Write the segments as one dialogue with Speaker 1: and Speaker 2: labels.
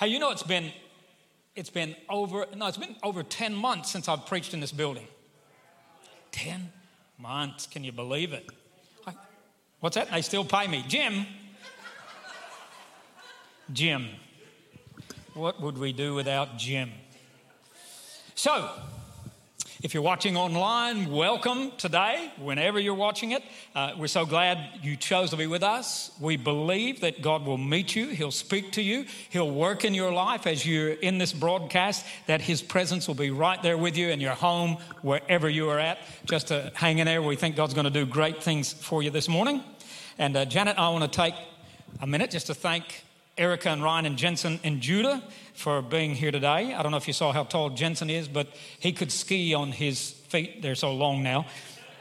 Speaker 1: Hey, you know it's been it's been over no, it's been over 10 months since I've preached in this building. 10 months. Can you believe it? I, what's that? They still pay me. Jim. Jim. What would we do without Jim? So, if you're watching online, welcome today, whenever you're watching it. Uh, we're so glad you chose to be with us. We believe that God will meet you, He'll speak to you, He'll work in your life as you're in this broadcast, that His presence will be right there with you in your home, wherever you are at. Just to hang in there, we think God's going to do great things for you this morning. And uh, Janet, I want to take a minute just to thank Erica and Ryan and Jensen and Judah for being here today. I don't know if you saw how tall Jensen is, but he could ski on his feet. They're so long now.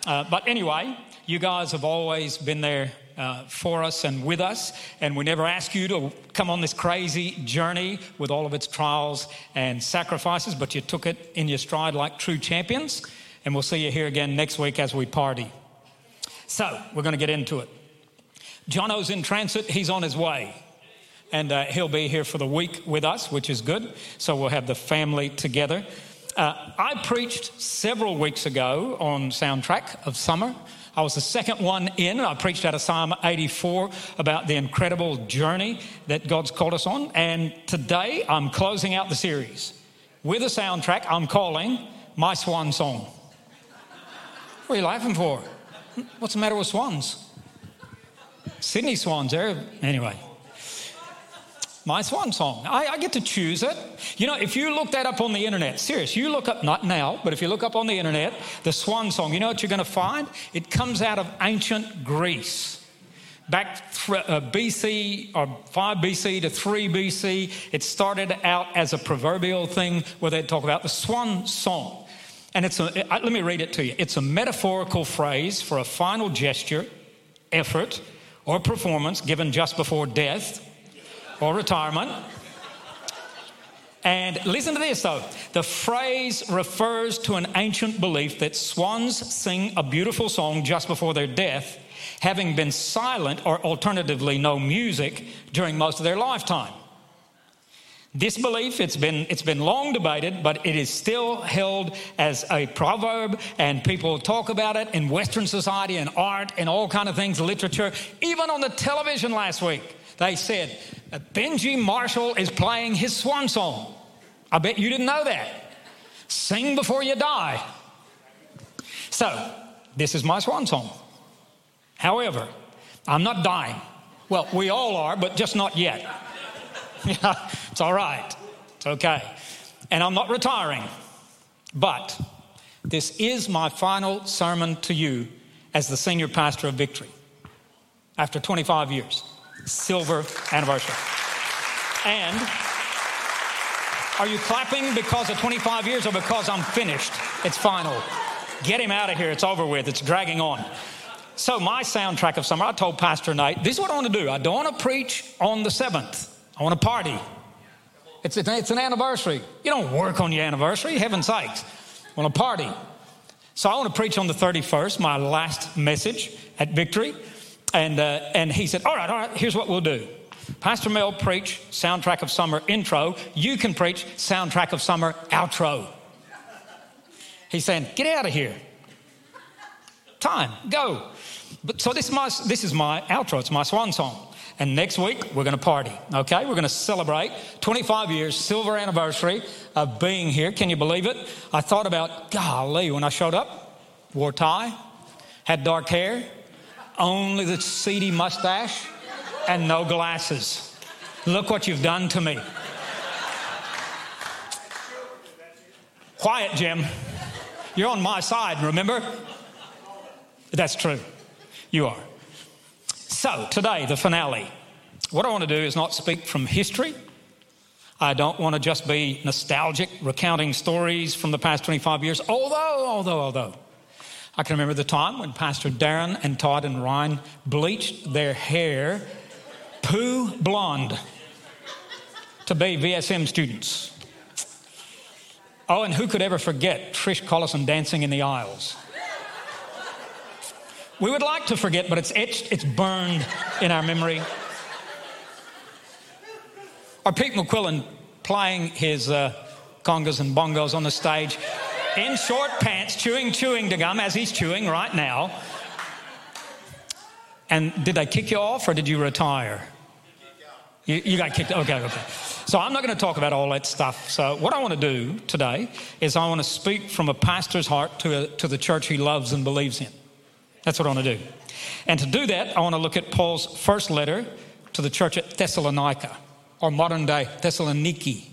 Speaker 1: Uh, but anyway, you guys have always been there uh, for us and with us, and we never ask you to come on this crazy journey with all of its trials and sacrifices, but you took it in your stride like true champions. And we'll see you here again next week as we party. So, we're going to get into it. Jono's in transit, he's on his way and uh, he'll be here for the week with us, which is good. So we'll have the family together. Uh, I preached several weeks ago on Soundtrack of Summer. I was the second one in. I preached out of Psalm 84 about the incredible journey that God's called us on. And today I'm closing out the series with a soundtrack I'm calling My Swan Song. What are you laughing for? What's the matter with swans? Sydney swans, there. Anyway, my swan song. I, I, get to choose it. You know, if you look that up on the internet, serious, you look up, not now, but if you look up on the internet, the swan song, you know what you're going to find? It comes out of ancient Greece. Back th- uh, BC or 5 BC to 3 BC, it started out as a proverbial thing where they'd talk about the swan song. And it's a, let me read it to you. It's a metaphorical phrase for a final gesture, effort, or performance given just before death or retirement. And listen to this though. The phrase refers to an ancient belief that swans sing a beautiful song just before their death, having been silent or alternatively no music during most of their lifetime. This belief, it's been, it's been long debated, but it is still held as a proverb, and people talk about it in Western society and art and all kind of things, literature. Even on the television last week, they said, Benji Marshall is playing his swan song. I bet you didn't know that. Sing before you die. So, this is my swan song. However, I'm not dying. Well, we all are, but just not yet. it's all right. It's okay. And I'm not retiring. But this is my final sermon to you as the senior pastor of Victory after 25 years silver anniversary. And are you clapping because of 25 years or because I'm finished? It's final. Get him out of here. It's over with. It's dragging on. So, my soundtrack of summer, I told Pastor Knight, this is what I want to do. I don't want to preach on the 7th, I want to party. It's, it's an anniversary. You don't work on your anniversary, heaven's sakes. I want to party. So, I want to preach on the 31st, my last message at Victory. And, uh, and he said, All right, all right, here's what we'll do. Pastor Mel preach soundtrack of summer intro. You can preach soundtrack of summer outro. He's saying, Get out of here. Time, go. But, so this is, my, this is my outro, it's my swan song. And next week, we're going to party, okay? We're going to celebrate 25 years, silver anniversary of being here. Can you believe it? I thought about, golly, when I showed up, wore tie, had dark hair, only the seedy mustache and no glasses. Look what you've done to me. Quiet, Jim. You're on my side, remember? That's true. You are. So, today, the finale. What I want to do is not speak from history. I don't want to just be nostalgic, recounting stories from the past 25 years, although, although, although. I can remember the time when Pastor Darren and Todd and Ryan bleached their hair poo blonde to be VSM students. Oh, and who could ever forget Trish Collison dancing in the aisles? We would like to forget, but it's etched, it's burned in our memory. Or Pete McQuillan playing his uh, congas and bongos on the stage in short pants, chewing chewing gum as he's chewing right now. And did they kick you off or did you retire? You, you got kicked. Okay, okay. So I'm not going to talk about all that stuff. So what I want to do today is I want to speak from a pastor's heart to, a, to the church he loves and believes in. That's what I want to do. And to do that, I want to look at Paul's first letter to the church at Thessalonica, or modern day Thessaloniki.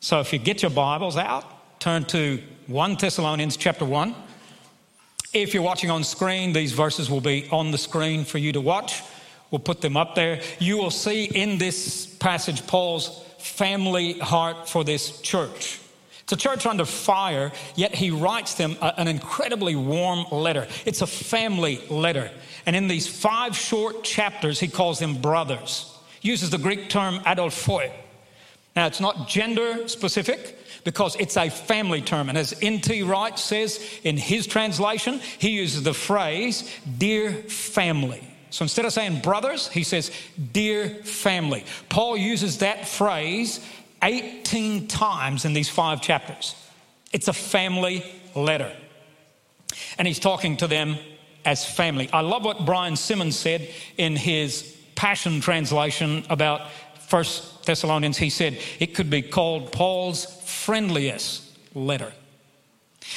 Speaker 1: So if you get your Bibles out, turn to 1 Thessalonians chapter 1. If you're watching on screen, these verses will be on the screen for you to watch. We'll put them up there. You will see in this passage Paul's family heart for this church. It's a church under fire, yet he writes them an incredibly warm letter. It's a family letter. And in these five short chapters, he calls them brothers, uses the Greek term adelphoi. Now, it's not gender specific, because it's a family term. And as N.T. Wright says in his translation, he uses the phrase, dear family. So instead of saying brothers, he says, dear family. Paul uses that phrase 18 times in these five chapters. It's a family letter. And he's talking to them as family. I love what Brian Simmons said in his Passion translation about First Thessalonians. He said it could be called Paul's friendliest letter.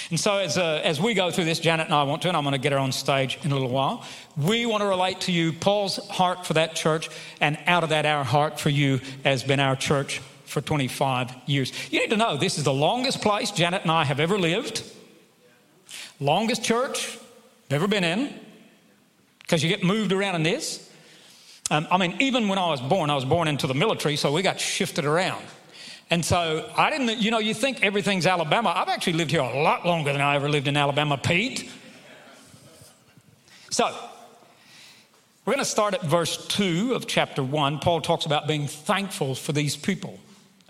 Speaker 1: And so, as, uh, as we go through this, Janet and I want to, and I'm going to get her on stage in a little while. We want to relate to you Paul's heart for that church, and out of that, our heart for you has been our church for 25 years. You need to know this is the longest place Janet and I have ever lived, longest church ever been in, because you get moved around in this. Um, I mean, even when I was born, I was born into the military, so we got shifted around. And so I didn't, you know, you think everything's Alabama. I've actually lived here a lot longer than I ever lived in Alabama, Pete. So we're going to start at verse 2 of chapter 1. Paul talks about being thankful for these people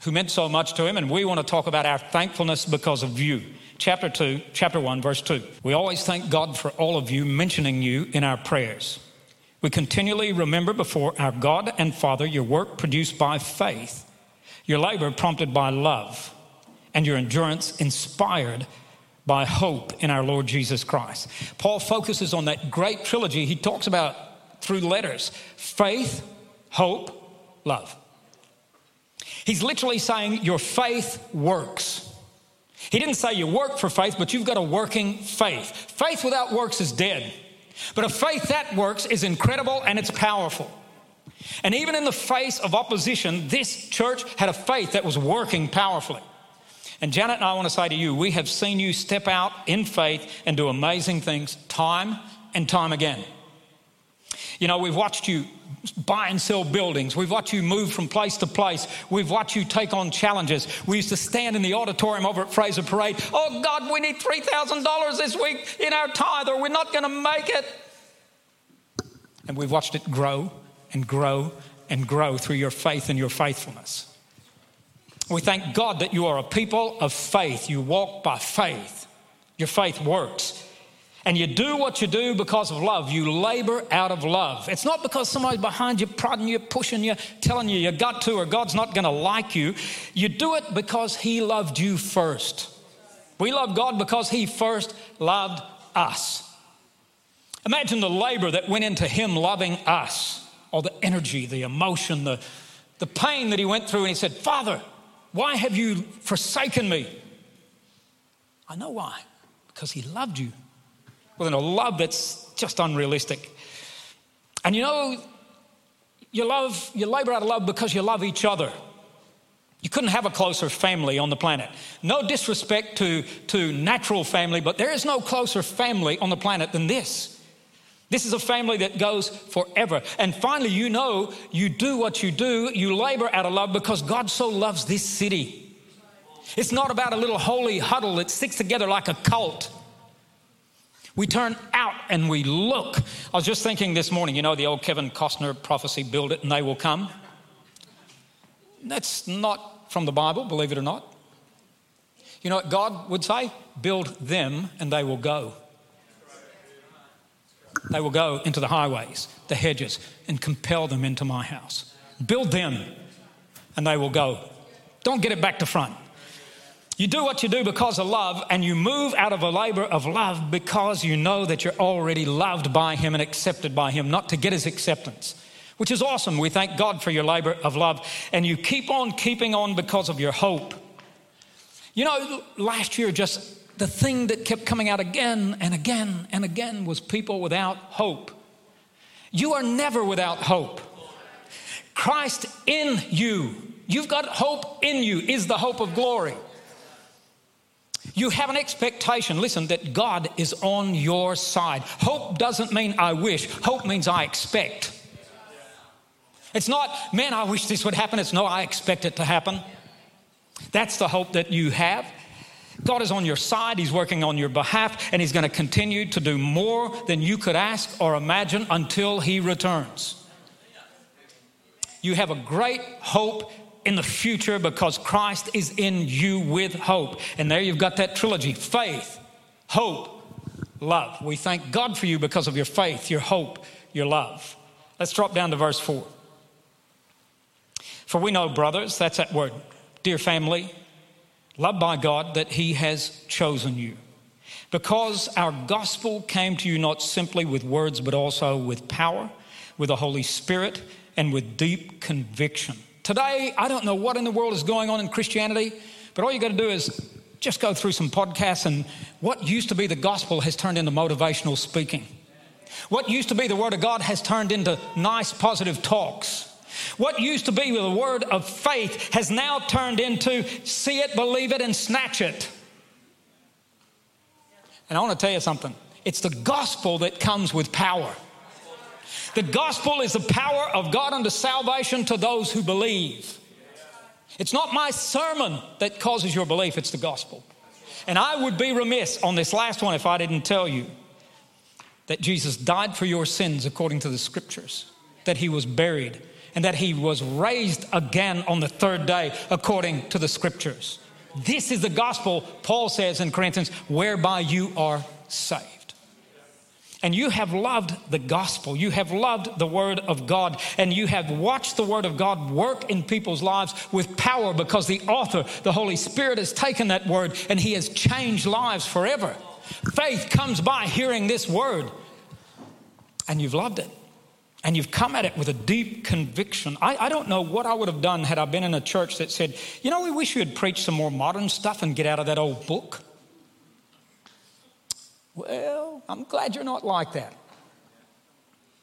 Speaker 1: who meant so much to him, and we want to talk about our thankfulness because of you. Chapter 2, chapter 1, verse 2. We always thank God for all of you, mentioning you in our prayers. We continually remember before our God and Father your work produced by faith your labor prompted by love, and your endurance inspired by hope in our Lord Jesus Christ. Paul focuses on that great trilogy he talks about through letters faith, hope, love. He's literally saying your faith works. He didn't say you work for faith, but you've got a working faith. Faith without works is dead. But a faith that works is incredible and it's powerful. And even in the face of opposition, this church had a faith that was working powerfully. And Janet and I want to say to you, we have seen you step out in faith and do amazing things time and time again. You know, we've watched you buy and sell buildings. We've watched you move from place to place. We've watched you take on challenges. We used to stand in the auditorium over at Fraser Parade. Oh, God, we need $3,000 this week in our tithe or we're not going to make it. And we've watched it grow and grow and grow through your faith and your faithfulness. We thank God that you are a people of faith. You walk by faith. Your faith works. And you do what you do because of love. You labor out of love. It's not because somebody's behind you, prodding you, pushing you, telling you you got to or God's not going to like you. You do it because He loved you first. We love God because He first loved us. Imagine the labor that went into Him loving us all the energy, the emotion, the, the pain that he went through. And he said, Father, why have you forsaken me? I know why. Because he loved you with a love that's just unrealistic. And you know, you love, you labor out of love because you love each other. You couldn't have a closer family on the planet. No disrespect to, to natural family, but there is no closer family on the planet than this. This is a family that goes forever. And finally, you know you do what you do, you labor out of love because God so loves this city. It's not about a little holy huddle that sticks together like a cult. We turn out and we look. I was just thinking this morning, you know, the old Kevin Costner prophecy build it and they will come. That's not from the Bible, believe it or not. You know what God would say? Build them and they will go. They will go into the highways, the hedges, and compel them into my house. Build them, and they will go. Don't get it back to front. You do what you do because of love, and you move out of a labor of love because you know that you're already loved by Him and accepted by Him, not to get His acceptance, which is awesome. We thank God for your labor of love, and you keep on keeping on because of your hope. You know, last year, just the thing that kept coming out again and again and again was people without hope. You are never without hope. Christ in you, you've got hope in you, is the hope of glory. You have an expectation, listen, that God is on your side. Hope doesn't mean I wish, hope means I expect. It's not, man, I wish this would happen. It's no, I expect it to happen. That's the hope that you have. God is on your side, He's working on your behalf, and He's going to continue to do more than you could ask or imagine until He returns. You have a great hope in the future because Christ is in you with hope. And there you've got that trilogy faith, hope, love. We thank God for you because of your faith, your hope, your love. Let's drop down to verse 4. For we know, brothers, that's that word, dear family, loved by God, that He has chosen you. Because our gospel came to you not simply with words, but also with power, with the Holy Spirit, and with deep conviction. Today, I don't know what in the world is going on in Christianity, but all you got to do is just go through some podcasts, and what used to be the gospel has turned into motivational speaking. What used to be the word of God has turned into nice, positive talks. What used to be the word of faith has now turned into see it, believe it, and snatch it. And I want to tell you something it's the gospel that comes with power. The gospel is the power of God unto salvation to those who believe. It's not my sermon that causes your belief, it's the gospel. And I would be remiss on this last one if I didn't tell you that Jesus died for your sins according to the scriptures, that he was buried, and that he was raised again on the third day according to the scriptures. This is the gospel, Paul says in Corinthians, whereby you are saved and you have loved the gospel, you have loved the word of God, and you have watched the word of God work in people's lives with power because the author, the Holy Spirit, has taken that word and he has changed lives forever. Faith comes by hearing this word, and you've loved it. And you've come at it with a deep conviction. I, I don't know what I would have done had I been in a church that said, you know, we wish you had preached some more modern stuff and get out of that old book. Well, I'm glad you're not like that.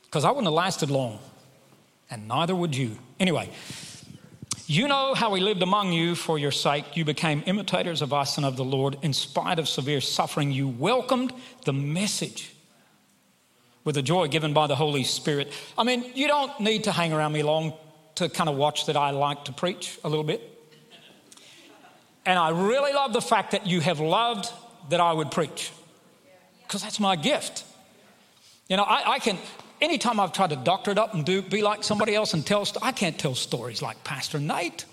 Speaker 1: Because I wouldn't have lasted long, and neither would you. Anyway, you know how we lived among you for your sake. You became imitators of us and of the Lord. In spite of severe suffering, you welcomed the message with the joy given by the Holy Spirit. I mean, you don't need to hang around me long to kind of watch that I like to preach a little bit. And I really love the fact that you have loved that I would preach because that's my gift. You know, I, I, can, anytime I've tried to doctor it up and do, be like somebody else and tell, I can't tell stories like Pastor Nate.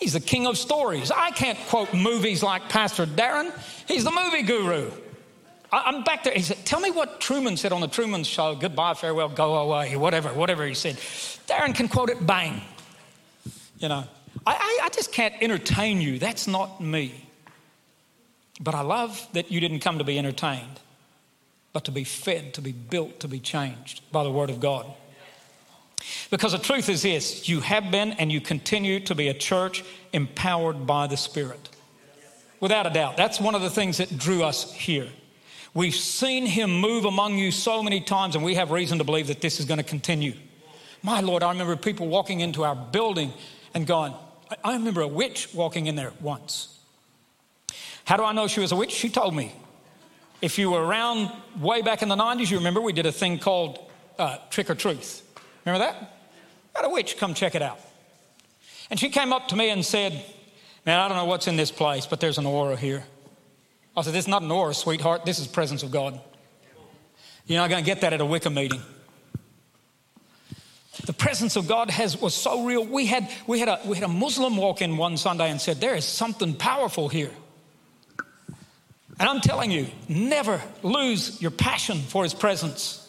Speaker 1: He's the king of stories. I can't quote movies like Pastor Darren. He's the movie guru. I, am back there. He said, Tell me what Truman said on the Truman Show goodbye, farewell, go away, whatever, whatever he said. Darren can quote it bang. You know, I, I, I just can't entertain you. That's not me. But I love that you didn't come to be entertained, but to be fed, to be built, to be changed by the Word of God. Because the truth is this you have been and you continue to be a church empowered by the Spirit. Without a doubt. That's one of the things that drew us here. We've seen Him move among you so many times, and we have reason to believe that this is going to continue. My Lord, I remember people walking into our building and going, I remember a witch walking in there once. How do I know she was a witch? She told me. If you were around way back in the 90s, you remember we did a thing called uh, Trick or Truth. Remember that? Got a witch, come check it out. And she came up to me and said, Man, I don't know what's in this place, but there's an aura here. I said, This is not an aura, sweetheart. This is presence of God. You're not going to get that at a Wicca meeting. The presence of God has, was so real. We had, we, had a, we had a Muslim walk in one Sunday and said, There is something powerful here. And I'm telling you, never lose your passion for His presence.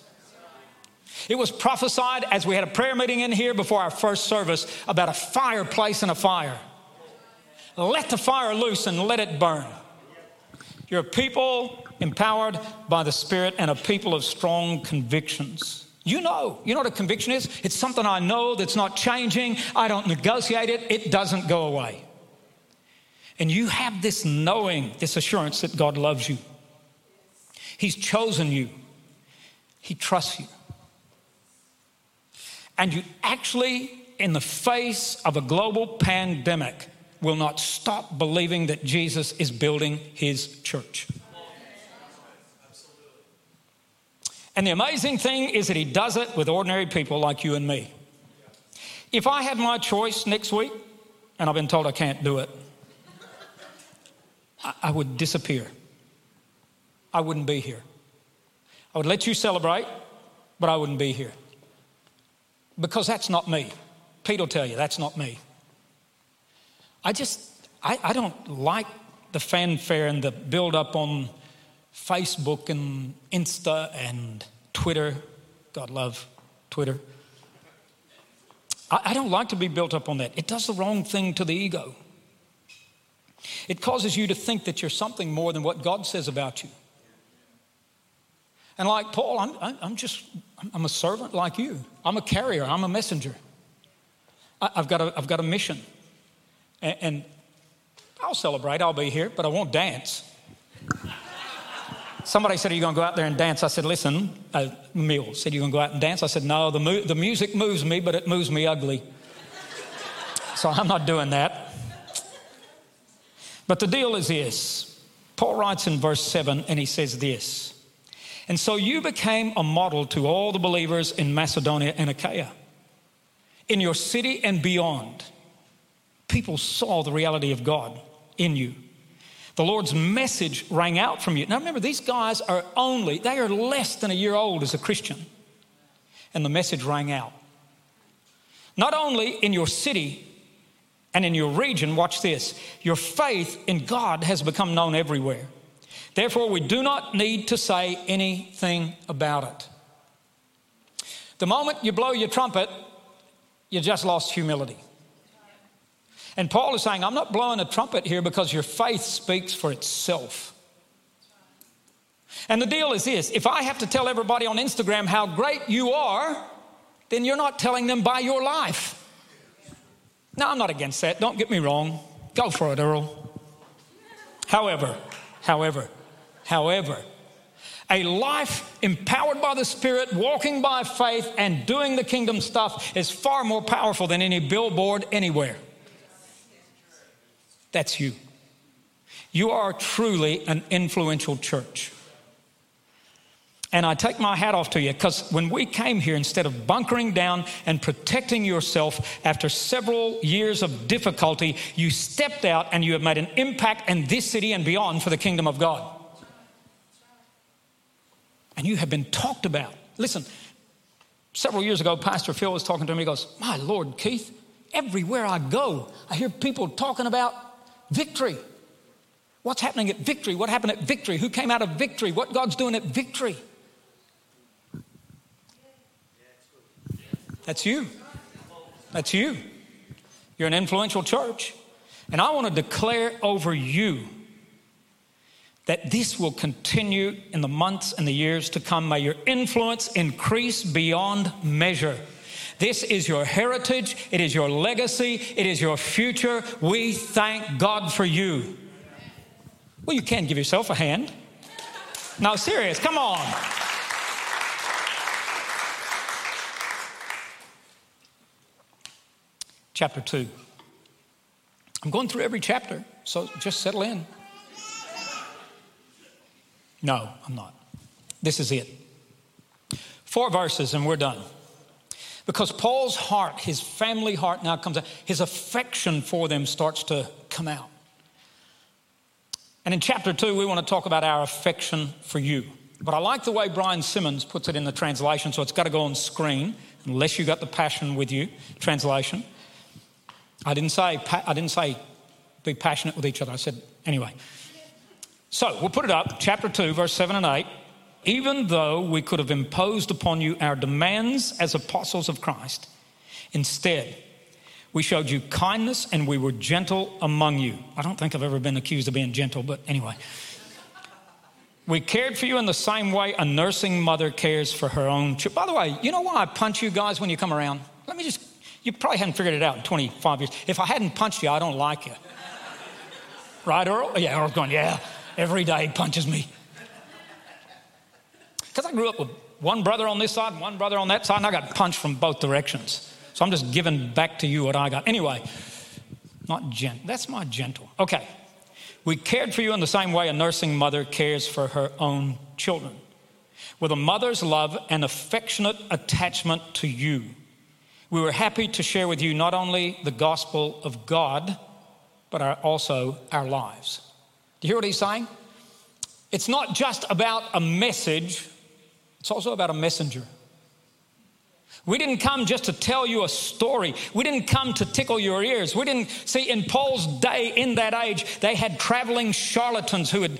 Speaker 1: It was prophesied as we had a prayer meeting in here before our first service about a fireplace and a fire. Let the fire loose and let it burn. You're a people empowered by the Spirit and a people of strong convictions. You know, you know what a conviction is? It's something I know that's not changing. I don't negotiate it, it doesn't go away. And you have this knowing, this assurance that God loves you. He's chosen you, He trusts you. And you actually, in the face of a global pandemic, will not stop believing that Jesus is building His church. And the amazing thing is that He does it with ordinary people like you and me. If I had my choice next week, and I've been told I can't do it, I would disappear. I wouldn't be here. I would let you celebrate, but I wouldn't be here. Because that's not me. Pete will tell you that's not me. I just, I, I don't like the fanfare and the build up on Facebook and Insta and Twitter. God love Twitter. I, I don't like to be built up on that. It does the wrong thing to the ego. It causes you to think that you're something more than what God says about you. And like Paul, I'm, I'm just, I'm a servant like you. I'm a carrier, I'm a messenger. I, have got a, I've got a mission. And, and I'll celebrate, I'll be here, but I won't dance. Somebody said, Are you going to go out there and dance? I said, Listen, uh, Mill said, You're going to go out and dance? I said, No, the, mu- the music moves me, but it moves me ugly. so I'm not doing that. But the deal is this Paul writes in verse 7, and he says this And so you became a model to all the believers in Macedonia and Achaia. In your city and beyond, people saw the reality of God in you. The Lord's message rang out from you. Now remember, these guys are only, they are less than a year old as a Christian. And the message rang out. Not only in your city, and in your region, watch this, your faith in God has become known everywhere. Therefore, we do not need to say anything about it. The moment you blow your trumpet, you just lost humility. And Paul is saying, I'm not blowing a trumpet here because your faith speaks for itself. And the deal is this if I have to tell everybody on Instagram how great you are, then you're not telling them by your life. No, I'm not against that. Don't get me wrong. Go for it, Earl. However, however, however, a life empowered by the Spirit, walking by faith, and doing the kingdom stuff is far more powerful than any billboard anywhere. That's you. You are truly an influential church. And I take my hat off to you because when we came here, instead of bunkering down and protecting yourself after several years of difficulty, you stepped out and you have made an impact in this city and beyond for the kingdom of God. And you have been talked about. Listen, several years ago, Pastor Phil was talking to me. He goes, My Lord, Keith, everywhere I go, I hear people talking about victory. What's happening at victory? What happened at victory? Who came out of victory? What God's doing at victory? That's you. That's you. You're an influential church. And I want to declare over you that this will continue in the months and the years to come. May your influence increase beyond measure. This is your heritage, it is your legacy, it is your future. We thank God for you. Well, you can give yourself a hand. Now, serious, come on. chapter 2. I'm going through every chapter, so just settle in. No, I'm not. This is it. Four verses and we're done. Because Paul's heart, his family heart now comes out, his affection for them starts to come out. And in chapter two, we want to talk about our affection for you. But I like the way Brian Simmons puts it in the translation, so it's got to go on screen, unless you got the passion with you, translation. I didn't say, I didn't say be passionate with each other. I said, anyway. So we'll put it up, chapter 2, verse 7 and 8. Even though we could have imposed upon you our demands as apostles of Christ, instead, we showed you kindness and we were gentle among you. I don't think I've ever been accused of being gentle, but anyway. We cared for you in the same way a nursing mother cares for her own child. By the way, you know why I punch you guys when you come around? Let me just, you probably hadn't figured it out in 25 years. If I hadn't punched you, I don't like you. Right, Earl? Yeah, Earl's going, yeah, every day he punches me. Because I grew up with one brother on this side and one brother on that side, and I got punched from both directions. So I'm just giving back to you what I got. Anyway, not gent. That's my gentle. Okay. We cared for you in the same way a nursing mother cares for her own children. With a mother's love and affectionate attachment to you, we were happy to share with you not only the gospel of God, but our, also our lives. Do you hear what he's saying? It's not just about a message, it's also about a messenger. We didn't come just to tell you a story. We didn't come to tickle your ears. We didn't see in Paul's day, in that age, they had traveling charlatans who would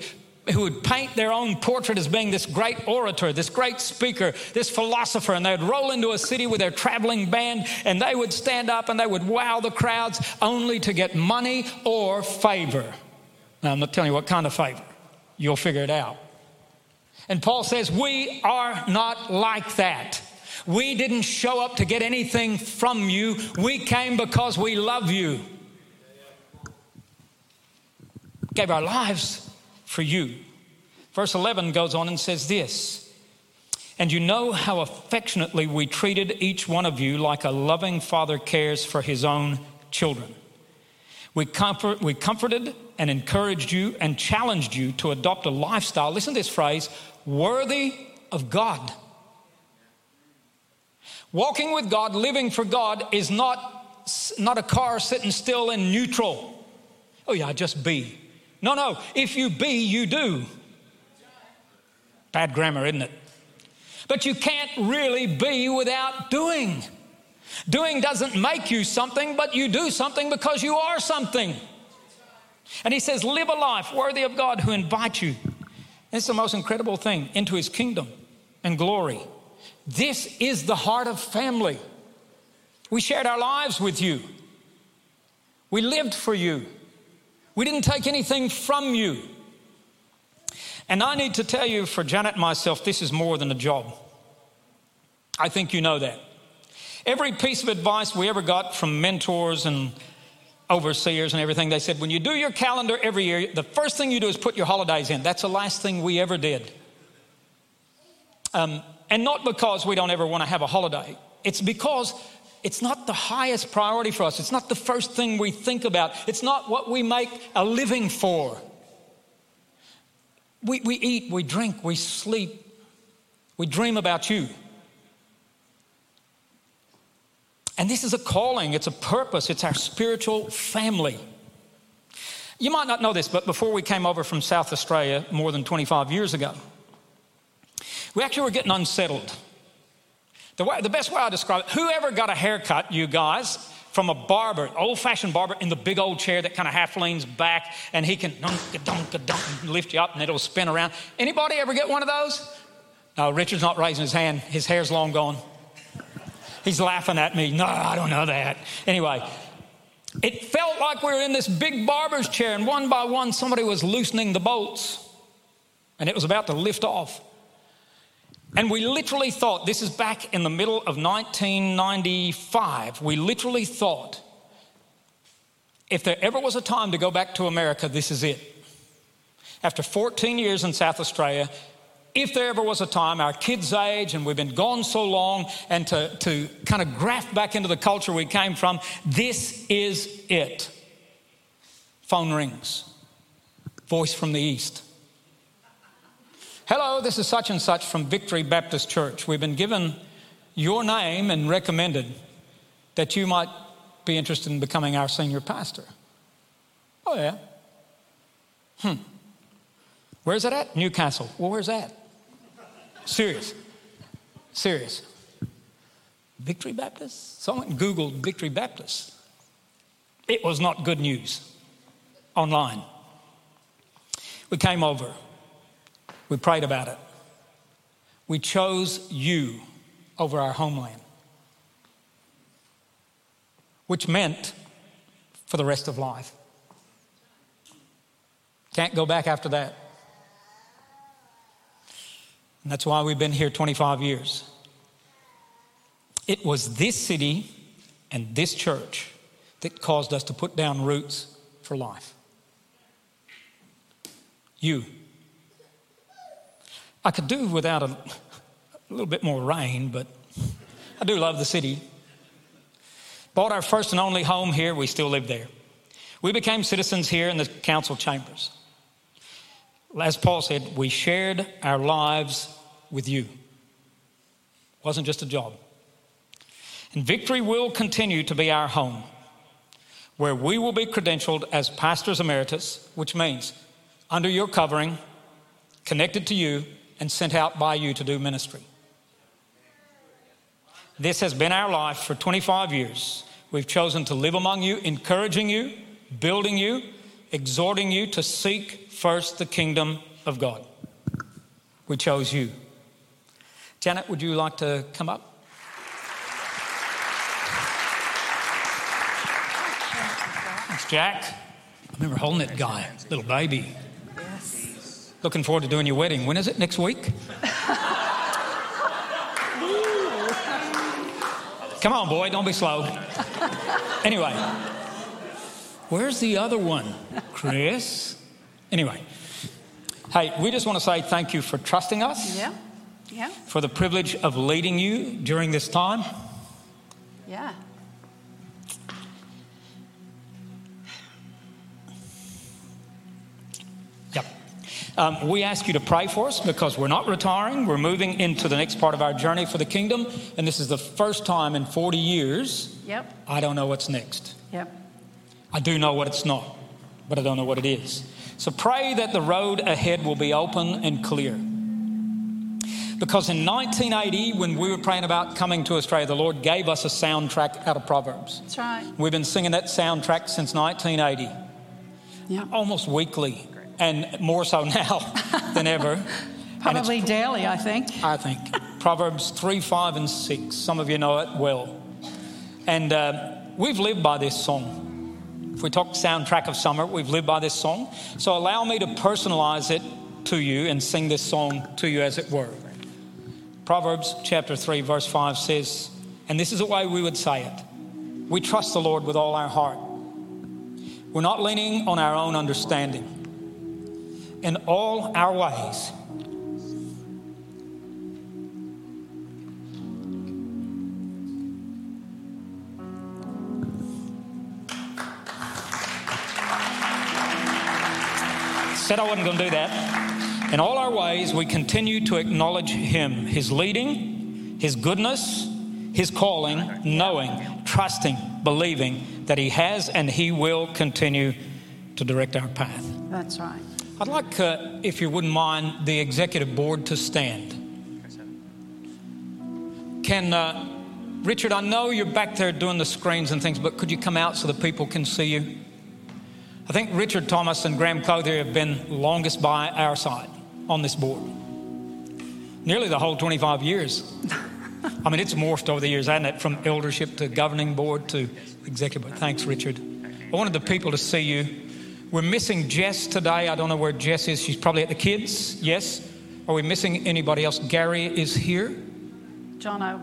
Speaker 1: who would paint their own portrait as being this great orator, this great speaker, this philosopher, and they'd roll into a city with their traveling band and they would stand up and they would wow the crowds only to get money or favor. Now, I'm not telling you what kind of favor, you'll figure it out. And Paul says, We are not like that. We didn't show up to get anything from you. We came because we love you. Gave our lives for you. Verse 11 goes on and says this And you know how affectionately we treated each one of you like a loving father cares for his own children. We, comfort, we comforted and encouraged you and challenged you to adopt a lifestyle, listen to this phrase, worthy of God. Walking with God, living for God, is not, not a car sitting still in neutral. Oh, yeah, just be. No, no. If you be, you do. Bad grammar, isn't it? But you can't really be without doing. Doing doesn't make you something, but you do something because you are something. And he says, Live a life worthy of God who invites you. It's the most incredible thing into his kingdom and glory. This is the heart of family. We shared our lives with you. We lived for you. We didn't take anything from you. And I need to tell you, for Janet and myself, this is more than a job. I think you know that. Every piece of advice we ever got from mentors and overseers and everything, they said, when you do your calendar every year, the first thing you do is put your holidays in. That's the last thing we ever did. Um, and not because we don't ever want to have a holiday, it's because it's not the highest priority for us. It's not the first thing we think about. It's not what we make a living for. We, we eat, we drink, we sleep, we dream about you. And this is a calling, it's a purpose, it's our spiritual family. You might not know this, but before we came over from South Australia more than 25 years ago, we actually were getting unsettled. The, way, the best way I describe it, whoever got a haircut, you guys, from a barber, old fashioned barber in the big old chair that kind of half leans back and he can lift you up and it'll spin around. Anybody ever get one of those? No, Richard's not raising his hand. His hair's long gone. He's laughing at me. No, I don't know that. Anyway, it felt like we were in this big barber's chair, and one by one, somebody was loosening the bolts, and it was about to lift off. And we literally thought, this is back in the middle of 1995, we literally thought, if there ever was a time to go back to America, this is it. After 14 years in South Australia, if there ever was a time, our kids' age, and we've been gone so long, and to, to kind of graft back into the culture we came from, this is it. Phone rings, voice from the east. Hello, this is such and such from Victory Baptist Church. We've been given your name and recommended that you might be interested in becoming our senior pastor. Oh, yeah. Hmm. Where's it at? Newcastle. Well, where's that? Serious. Serious. Victory Baptist? So I Someone Googled Victory Baptist. It was not good news online. We came over. We prayed about it. We chose you over our homeland, which meant for the rest of life. Can't go back after that. And that's why we've been here 25 years. It was this city and this church that caused us to put down roots for life. You. I could do without a, a little bit more rain, but I do love the city. Bought our first and only home here, we still live there. We became citizens here in the council chambers. As Paul said, we shared our lives with you. It wasn't just a job. And victory will continue to be our home, where we will be credentialed as pastors emeritus, which means under your covering, connected to you, and sent out by you to do ministry. This has been our life for 25 years. We've chosen to live among you, encouraging you, building you, exhorting you to seek first the kingdom of God. We chose you. Janet, would you like to come up? Thanks, Jack. I remember holding that guy, little baby. Yes. Looking forward to doing your wedding. When is it? Next week? Come on, boy, don't be slow. Anyway, where's the other one? Chris? Anyway, hey, we just want to say thank you for trusting us.
Speaker 2: Yeah. Yeah.
Speaker 1: For the privilege of leading you during this time.
Speaker 2: Yeah.
Speaker 1: Yep. Um, we ask you to pray for us because we're not retiring. We're moving into the next part of our journey for the kingdom. And this is the first time in 40 years.
Speaker 2: Yep.
Speaker 1: I don't know what's next.
Speaker 2: Yep.
Speaker 1: I do know what it's not, but I don't know what it is. So pray that the road ahead will be open and clear. Because in 1980, when we were praying about coming to Australia, the Lord gave us a soundtrack out of Proverbs.
Speaker 2: That's right.
Speaker 1: We've been singing that soundtrack since 1980,
Speaker 2: Yeah.
Speaker 1: almost weekly, and more so now than ever.
Speaker 2: Probably daily, I think.
Speaker 1: I think. Proverbs 3, 5, and 6. Some of you know it well. And uh, we've lived by this song. If we talk soundtrack of summer, we've lived by this song. So allow me to personalize it to you and sing this song to you as it were. Proverbs chapter 3, verse 5 says, and this is the way we would say it we trust the Lord with all our heart. We're not leaning on our own understanding. In all our ways, Said I wasn't going to do that. In all our ways, we continue to acknowledge Him, His leading, His goodness, His calling, knowing, trusting, believing that He has and He will continue to direct our path.
Speaker 2: That's right.
Speaker 1: I'd like, uh, if you wouldn't mind, the executive board to stand. Can, uh, Richard, I know you're back there doing the screens and things, but could you come out so that people can see you? I think Richard Thomas and Graham Clothier have been longest by our side on this board. Nearly the whole 25 years. I mean, it's morphed over the years, hasn't it? From eldership to governing board to executive board. Thanks, Richard. I wanted the people to see you. We're missing Jess today. I don't know where Jess is. She's probably at the kids. Yes. Are we missing anybody else? Gary is here.
Speaker 2: John O.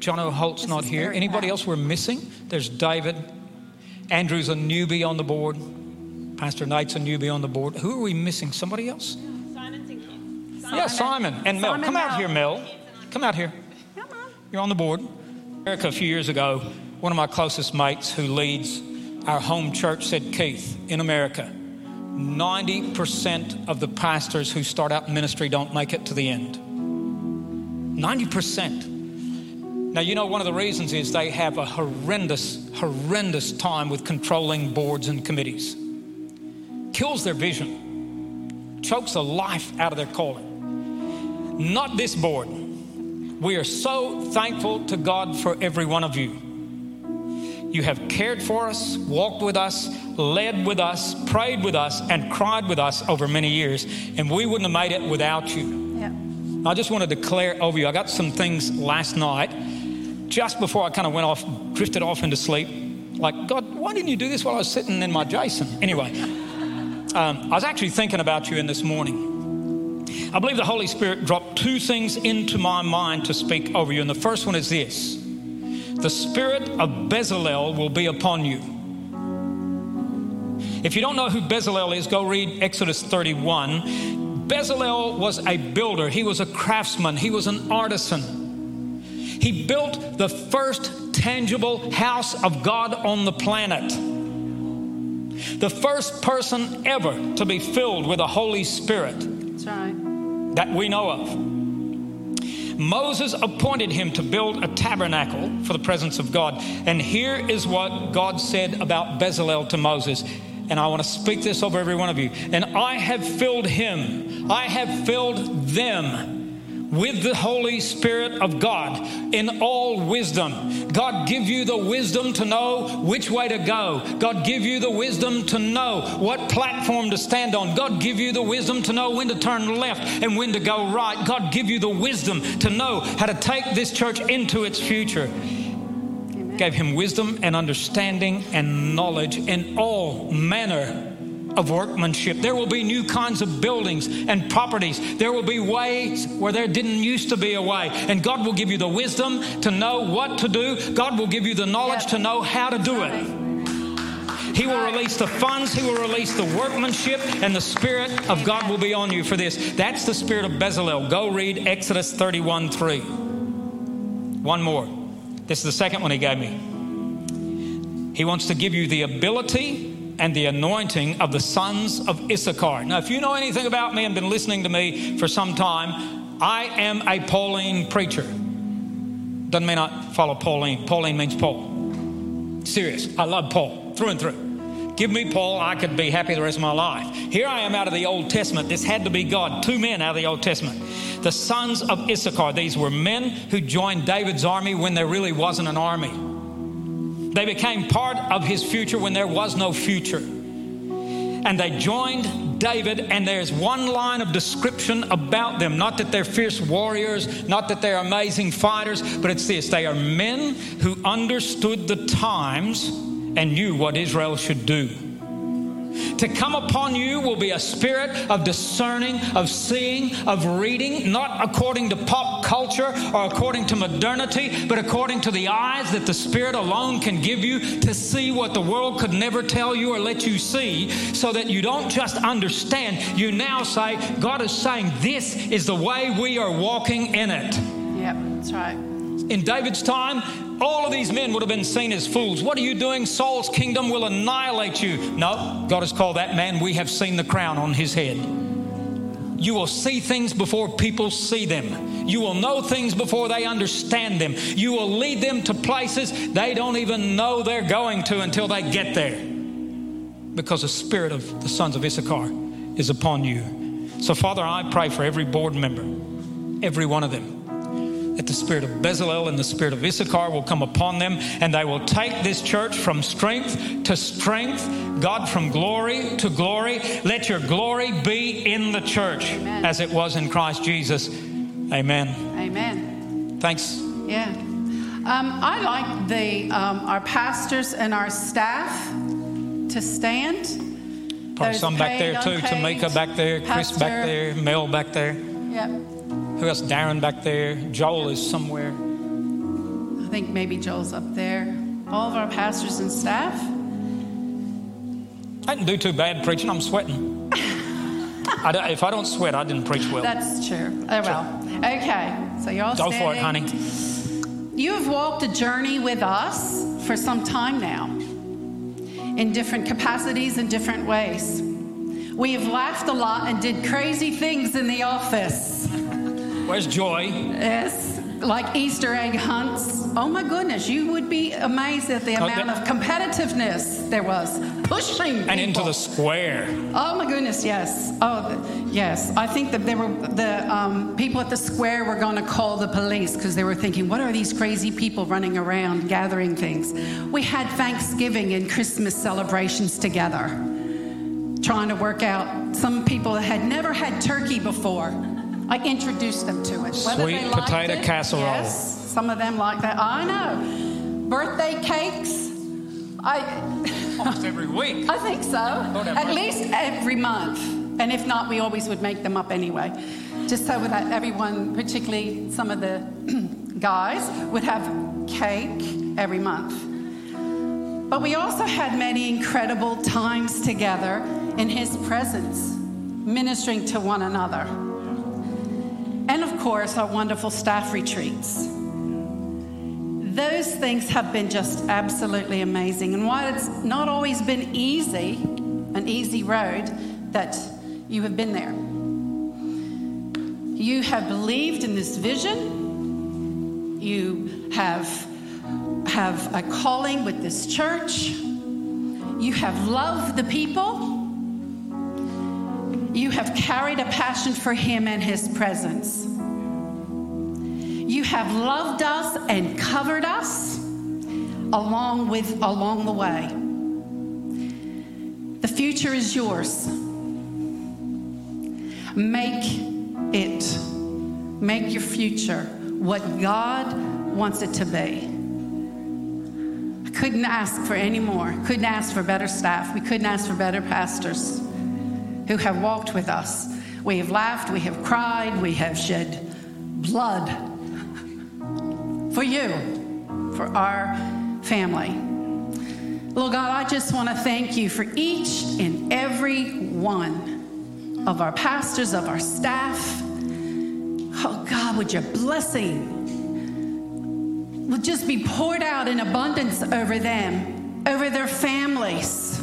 Speaker 1: John O'Holt's
Speaker 2: This
Speaker 1: not here. Anybody
Speaker 2: bad.
Speaker 1: else we're missing? There's David. Andrew's a newbie on the board. Pastor Nate's a newbie on the board. Who are we missing? Somebody else?
Speaker 3: Simon's in Kent.
Speaker 1: Yeah, Simon and Mel.
Speaker 2: Simon
Speaker 1: Come out
Speaker 2: Mel.
Speaker 1: here, Mel. Come out here.
Speaker 2: Come on.
Speaker 1: You're on the board. Erica, a few years ago, one of my closest mates who leads our home church said, Keith, in America, 90% of the pastors who start out in ministry don't make it to the end. 90%. Now, you know, one of the reasons is they have a horrendous, horrendous time with controlling boards and committees. Kills their vision, chokes the life out of their calling. Not this board. We are so thankful to God for every one of you. You have cared for us, walked with us, led with us, prayed with us, and cried with us over many years, and we wouldn't have made it without you.
Speaker 2: Yeah.
Speaker 1: I just want to declare over you. I got some things last night, just before I kind of went off, drifted off into sleep. Like, God, why didn't you do this while I was sitting in my Jason? Anyway, um, I was actually thinking about you in this morning. I believe the Holy Spirit dropped two things into my mind to speak over you. And the first one is this the spirit of Bezalel will be upon you. If you don't know who Bezalel is, go read Exodus 31. Bezalel was a builder, he was a craftsman, he was an artisan. He built the first tangible house of God on the planet. The first person ever to be filled with the Holy Spirit
Speaker 2: right.
Speaker 1: that we know of. Moses appointed him to build a tabernacle for the presence of God. And here is what God said about Bezalel to Moses. And I want to speak this over every one of you. And I have filled him, I have filled them with the Holy Spirit of God in all wisdom. God give you the wisdom to know which way to go. God give you the wisdom to know what platform to stand on. God give you the wisdom to know when to turn left and when to go right. God give you the wisdom to know how to take this church into its future. Gave him wisdom and understanding and knowledge in all manner of workmanship. There will be new kinds of buildings and properties. There will be ways where there didn't used to be a way. And God will give you the wisdom to know what to do. God will give you the knowledge
Speaker 2: Yep.
Speaker 1: to know how to do it. He will release the funds, He will release the workmanship, and the Spirit of God will be on you for this. That's the Spirit of Bezalel. Go read Exodus 31 3. One more. This is the second one He gave me. He wants to give you the ability and the anointing of the sons of Issachar. Now, if you know anything about me and been listening to me for some time, I am a Pauline preacher. Doesn't mean I follow Pauline. Pauline means Paul. Serious. I love Paul through and through. Give me Paul, I could be happy the rest of my life. Here I am out of the Old Testament. This had to be God. Two men out of the Old Testament. The sons of Issachar. These were men who joined David's army when there really wasn't an army. They became part of his future when there was no future. And they joined David, and there's one line of description about them. Not that they're fierce warriors, not that they're amazing fighters, but it's this they are men who understood the times and knew what Israel should do. To come upon you will be a spirit of discerning, of seeing, of reading, not according to pop culture or according to modernity, but according to the eyes that the Spirit alone can give you to see what the world could never tell you or let you see, so that you don't just understand. You now say, God is saying, This is the way we are walking in it.
Speaker 2: Yep, that's right.
Speaker 1: In David's time, all of these men would have been seen as fools. What are you doing? Saul's kingdom will annihilate you. No, God has called that man, we have seen the crown on his head. You will see things before people see them. You will know things before they understand them. You will lead them to places they don't even know they're going to until they get there. Because the spirit of the sons of Issachar is upon you. So, Father, I pray for every board member, every one of them, that the spirit of Bezalel and the spirit of Issachar will come upon them and they will take this church from strength to strength, God from glory to glory. Let your glory be in the church
Speaker 2: Amen.
Speaker 1: as it was in Christ Jesus. Amen.
Speaker 2: Amen.
Speaker 1: Thanks.
Speaker 2: Yeah. Um, I like the um, our pastors and our staff to stand.
Speaker 1: Probably
Speaker 2: Those
Speaker 1: some back there too. Tamika back there, Chris back there, Mel back there.
Speaker 2: Yep.
Speaker 1: Who else? Darren back there. Joel is somewhere.
Speaker 2: I think maybe Joel's up there. All of our pastors and staff.
Speaker 1: I didn't do too bad preaching. I'm sweating. I don't- if I don't sweat, I didn't preach well.
Speaker 2: That's true. Oh well. Okay. So you're all
Speaker 1: Go for it,
Speaker 2: standing.
Speaker 1: honey.
Speaker 2: You have walked a journey with us for some time now, in different capacities and different ways. We have laughed a lot and did crazy things in the office.
Speaker 1: Where's Joy?
Speaker 2: Yes, like Easter egg hunts. Oh my goodness, you would be amazed at the
Speaker 1: Oh,
Speaker 2: amount
Speaker 1: that-
Speaker 2: of competitiveness there was. Pushing
Speaker 1: And into the square.
Speaker 2: Oh my goodness, yes. Oh, yes. I think that there were the um, people at the square were going to call the police because they were thinking, what are these crazy people running around gathering things? We had Thanksgiving and Christmas celebrations together, trying to work out. Some people that had never had turkey before. I introduced them to it. Whether
Speaker 1: Sweet
Speaker 2: they liked
Speaker 1: potato
Speaker 2: it,
Speaker 1: casserole.
Speaker 2: Yes, some of them like that. I know. Birthday cakes. I,
Speaker 1: Almost every week.
Speaker 2: I think so. At
Speaker 1: mercy.
Speaker 2: least every month. And if not, we always would make them up anyway. Just so that everyone, particularly some of the guys, would have cake every month. But we also had many incredible times together in His presence, ministering to one another. And of course, our wonderful staff retreats. Those things have been just absolutely amazing. And while it's not always been easy, an easy road, that you have been there. You have believed in this vision. You have, have a calling with this church. You have loved the people. You have carried a passion for Him and His presence. You have loved us and covered us along with along the way. The future is yours. Make it. Make your future what God wants it to be. I couldn't ask for any more. Couldn't ask for better staff. We couldn't ask for better pastors who have walked with us. We have laughed, we have cried, we have shed blood for you, for our family. Lord God, I just want to thank you for each and every one of our pastors, of our staff. Oh God, would your blessing would just be poured out in abundance over them, over their families.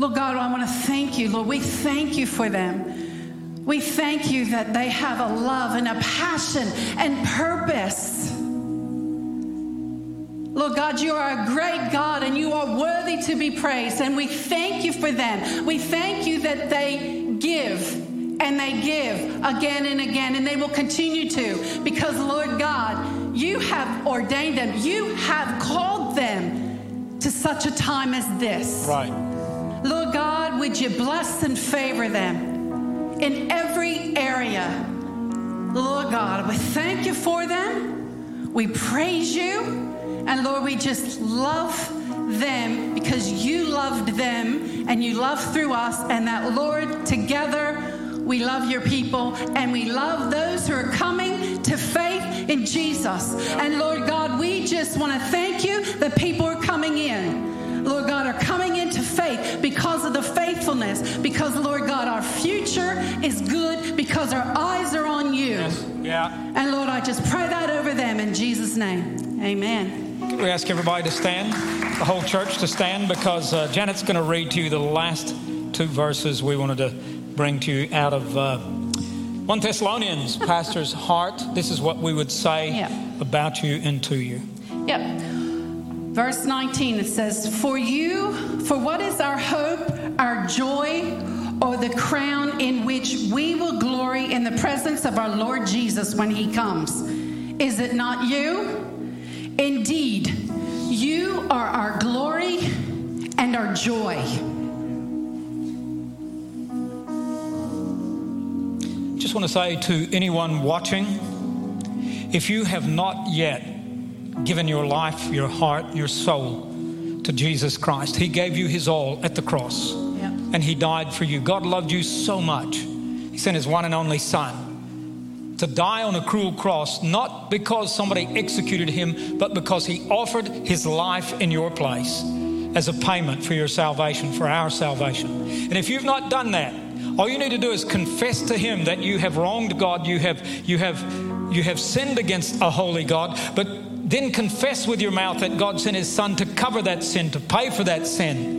Speaker 2: Lord God, I want to thank you, Lord. We thank you for them. We thank you that they have a love and a passion and purpose. Lord God, you are a great God and you are worthy to be praised. And we thank you for them. We thank you that they give and they give again and again, and they will continue to because, Lord God, you have ordained them, you have called them to such a time as this.
Speaker 1: Right.
Speaker 2: Lord God, would you bless and favor them in every area? Lord God, we thank you for them. We praise you. And Lord, we just love them because you loved them and you love through us. And that, Lord, together we love your people and we love those who are coming to faith in Jesus. And Lord God, we just want to thank you that people are coming in. Lord God, are coming into faith because of the faithfulness. Because, Lord God, our future is good because our eyes are on you. Yes.
Speaker 1: Yeah.
Speaker 2: And Lord, I just pray that over them in Jesus' name. Amen.
Speaker 1: We ask everybody to stand, the whole church to stand, because uh, Janet's going to read to you the last two verses we wanted to bring to you out of uh, 1 Thessalonians, Pastor's heart. This is what we would say
Speaker 2: Yeah.
Speaker 1: about you and to you.
Speaker 2: Yep. Verse 19 it says, For you, for what is our hope, our joy, or the crown in which we will glory in the presence of our Lord Jesus when he comes? Is it not you? Indeed, you are our glory and our joy.
Speaker 1: Just want to say to anyone watching if you have not yet given your life, your heart, your soul to Jesus Christ, He gave you His all at the cross
Speaker 2: Yep.
Speaker 1: and He died for you. God loved you so much, He sent His one and only Son to die on a cruel cross, not because somebody executed Him, but because He offered His life in your place as a payment for your salvation, for our salvation. And if you've not done that, all you need to do is confess to him that you have wronged God, you have you have you have sinned against a holy God, but then confess with your mouth that God sent his son to cover that sin, to pay for that sin.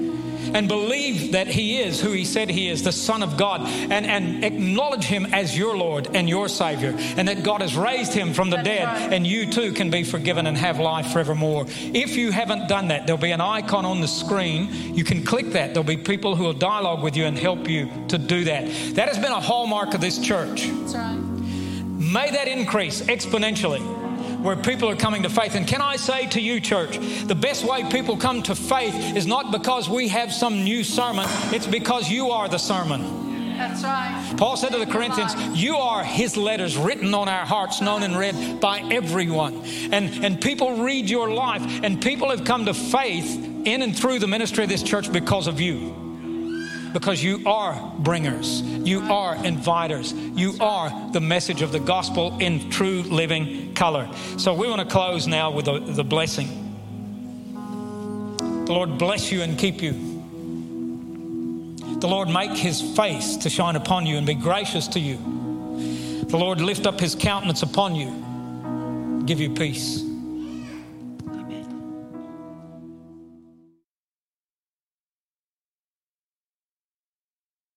Speaker 1: And believe that he is who he said he is, the Son of God, and, and acknowledge him as your Lord and your Savior, and that God has raised him from the
Speaker 2: That's
Speaker 1: dead,
Speaker 2: right.
Speaker 1: and you too can be forgiven and have life forevermore. If you haven't done that, there'll be an icon on the screen. You can click that. There'll be people who will dialogue with you and help you to do that. That has been a hallmark of this church.
Speaker 2: That's right.
Speaker 1: May that increase exponentially where people are coming to faith. And can I say to you, church, the best way people come to faith is not because we have some new sermon, it's because you are the sermon.
Speaker 2: That's right.
Speaker 1: Paul said to the Corinthians. You are his letters written on our hearts, known and read by everyone. And, and people read your life, and people have come to faith in and through the ministry of this church because of you. Because you are bringers, you are inviters, you are the message of the gospel in true living color. So we want to close now with the, the blessing. The Lord bless you and keep you. The Lord make his face to shine upon you and be gracious to you. The Lord lift up his countenance upon you, give you peace.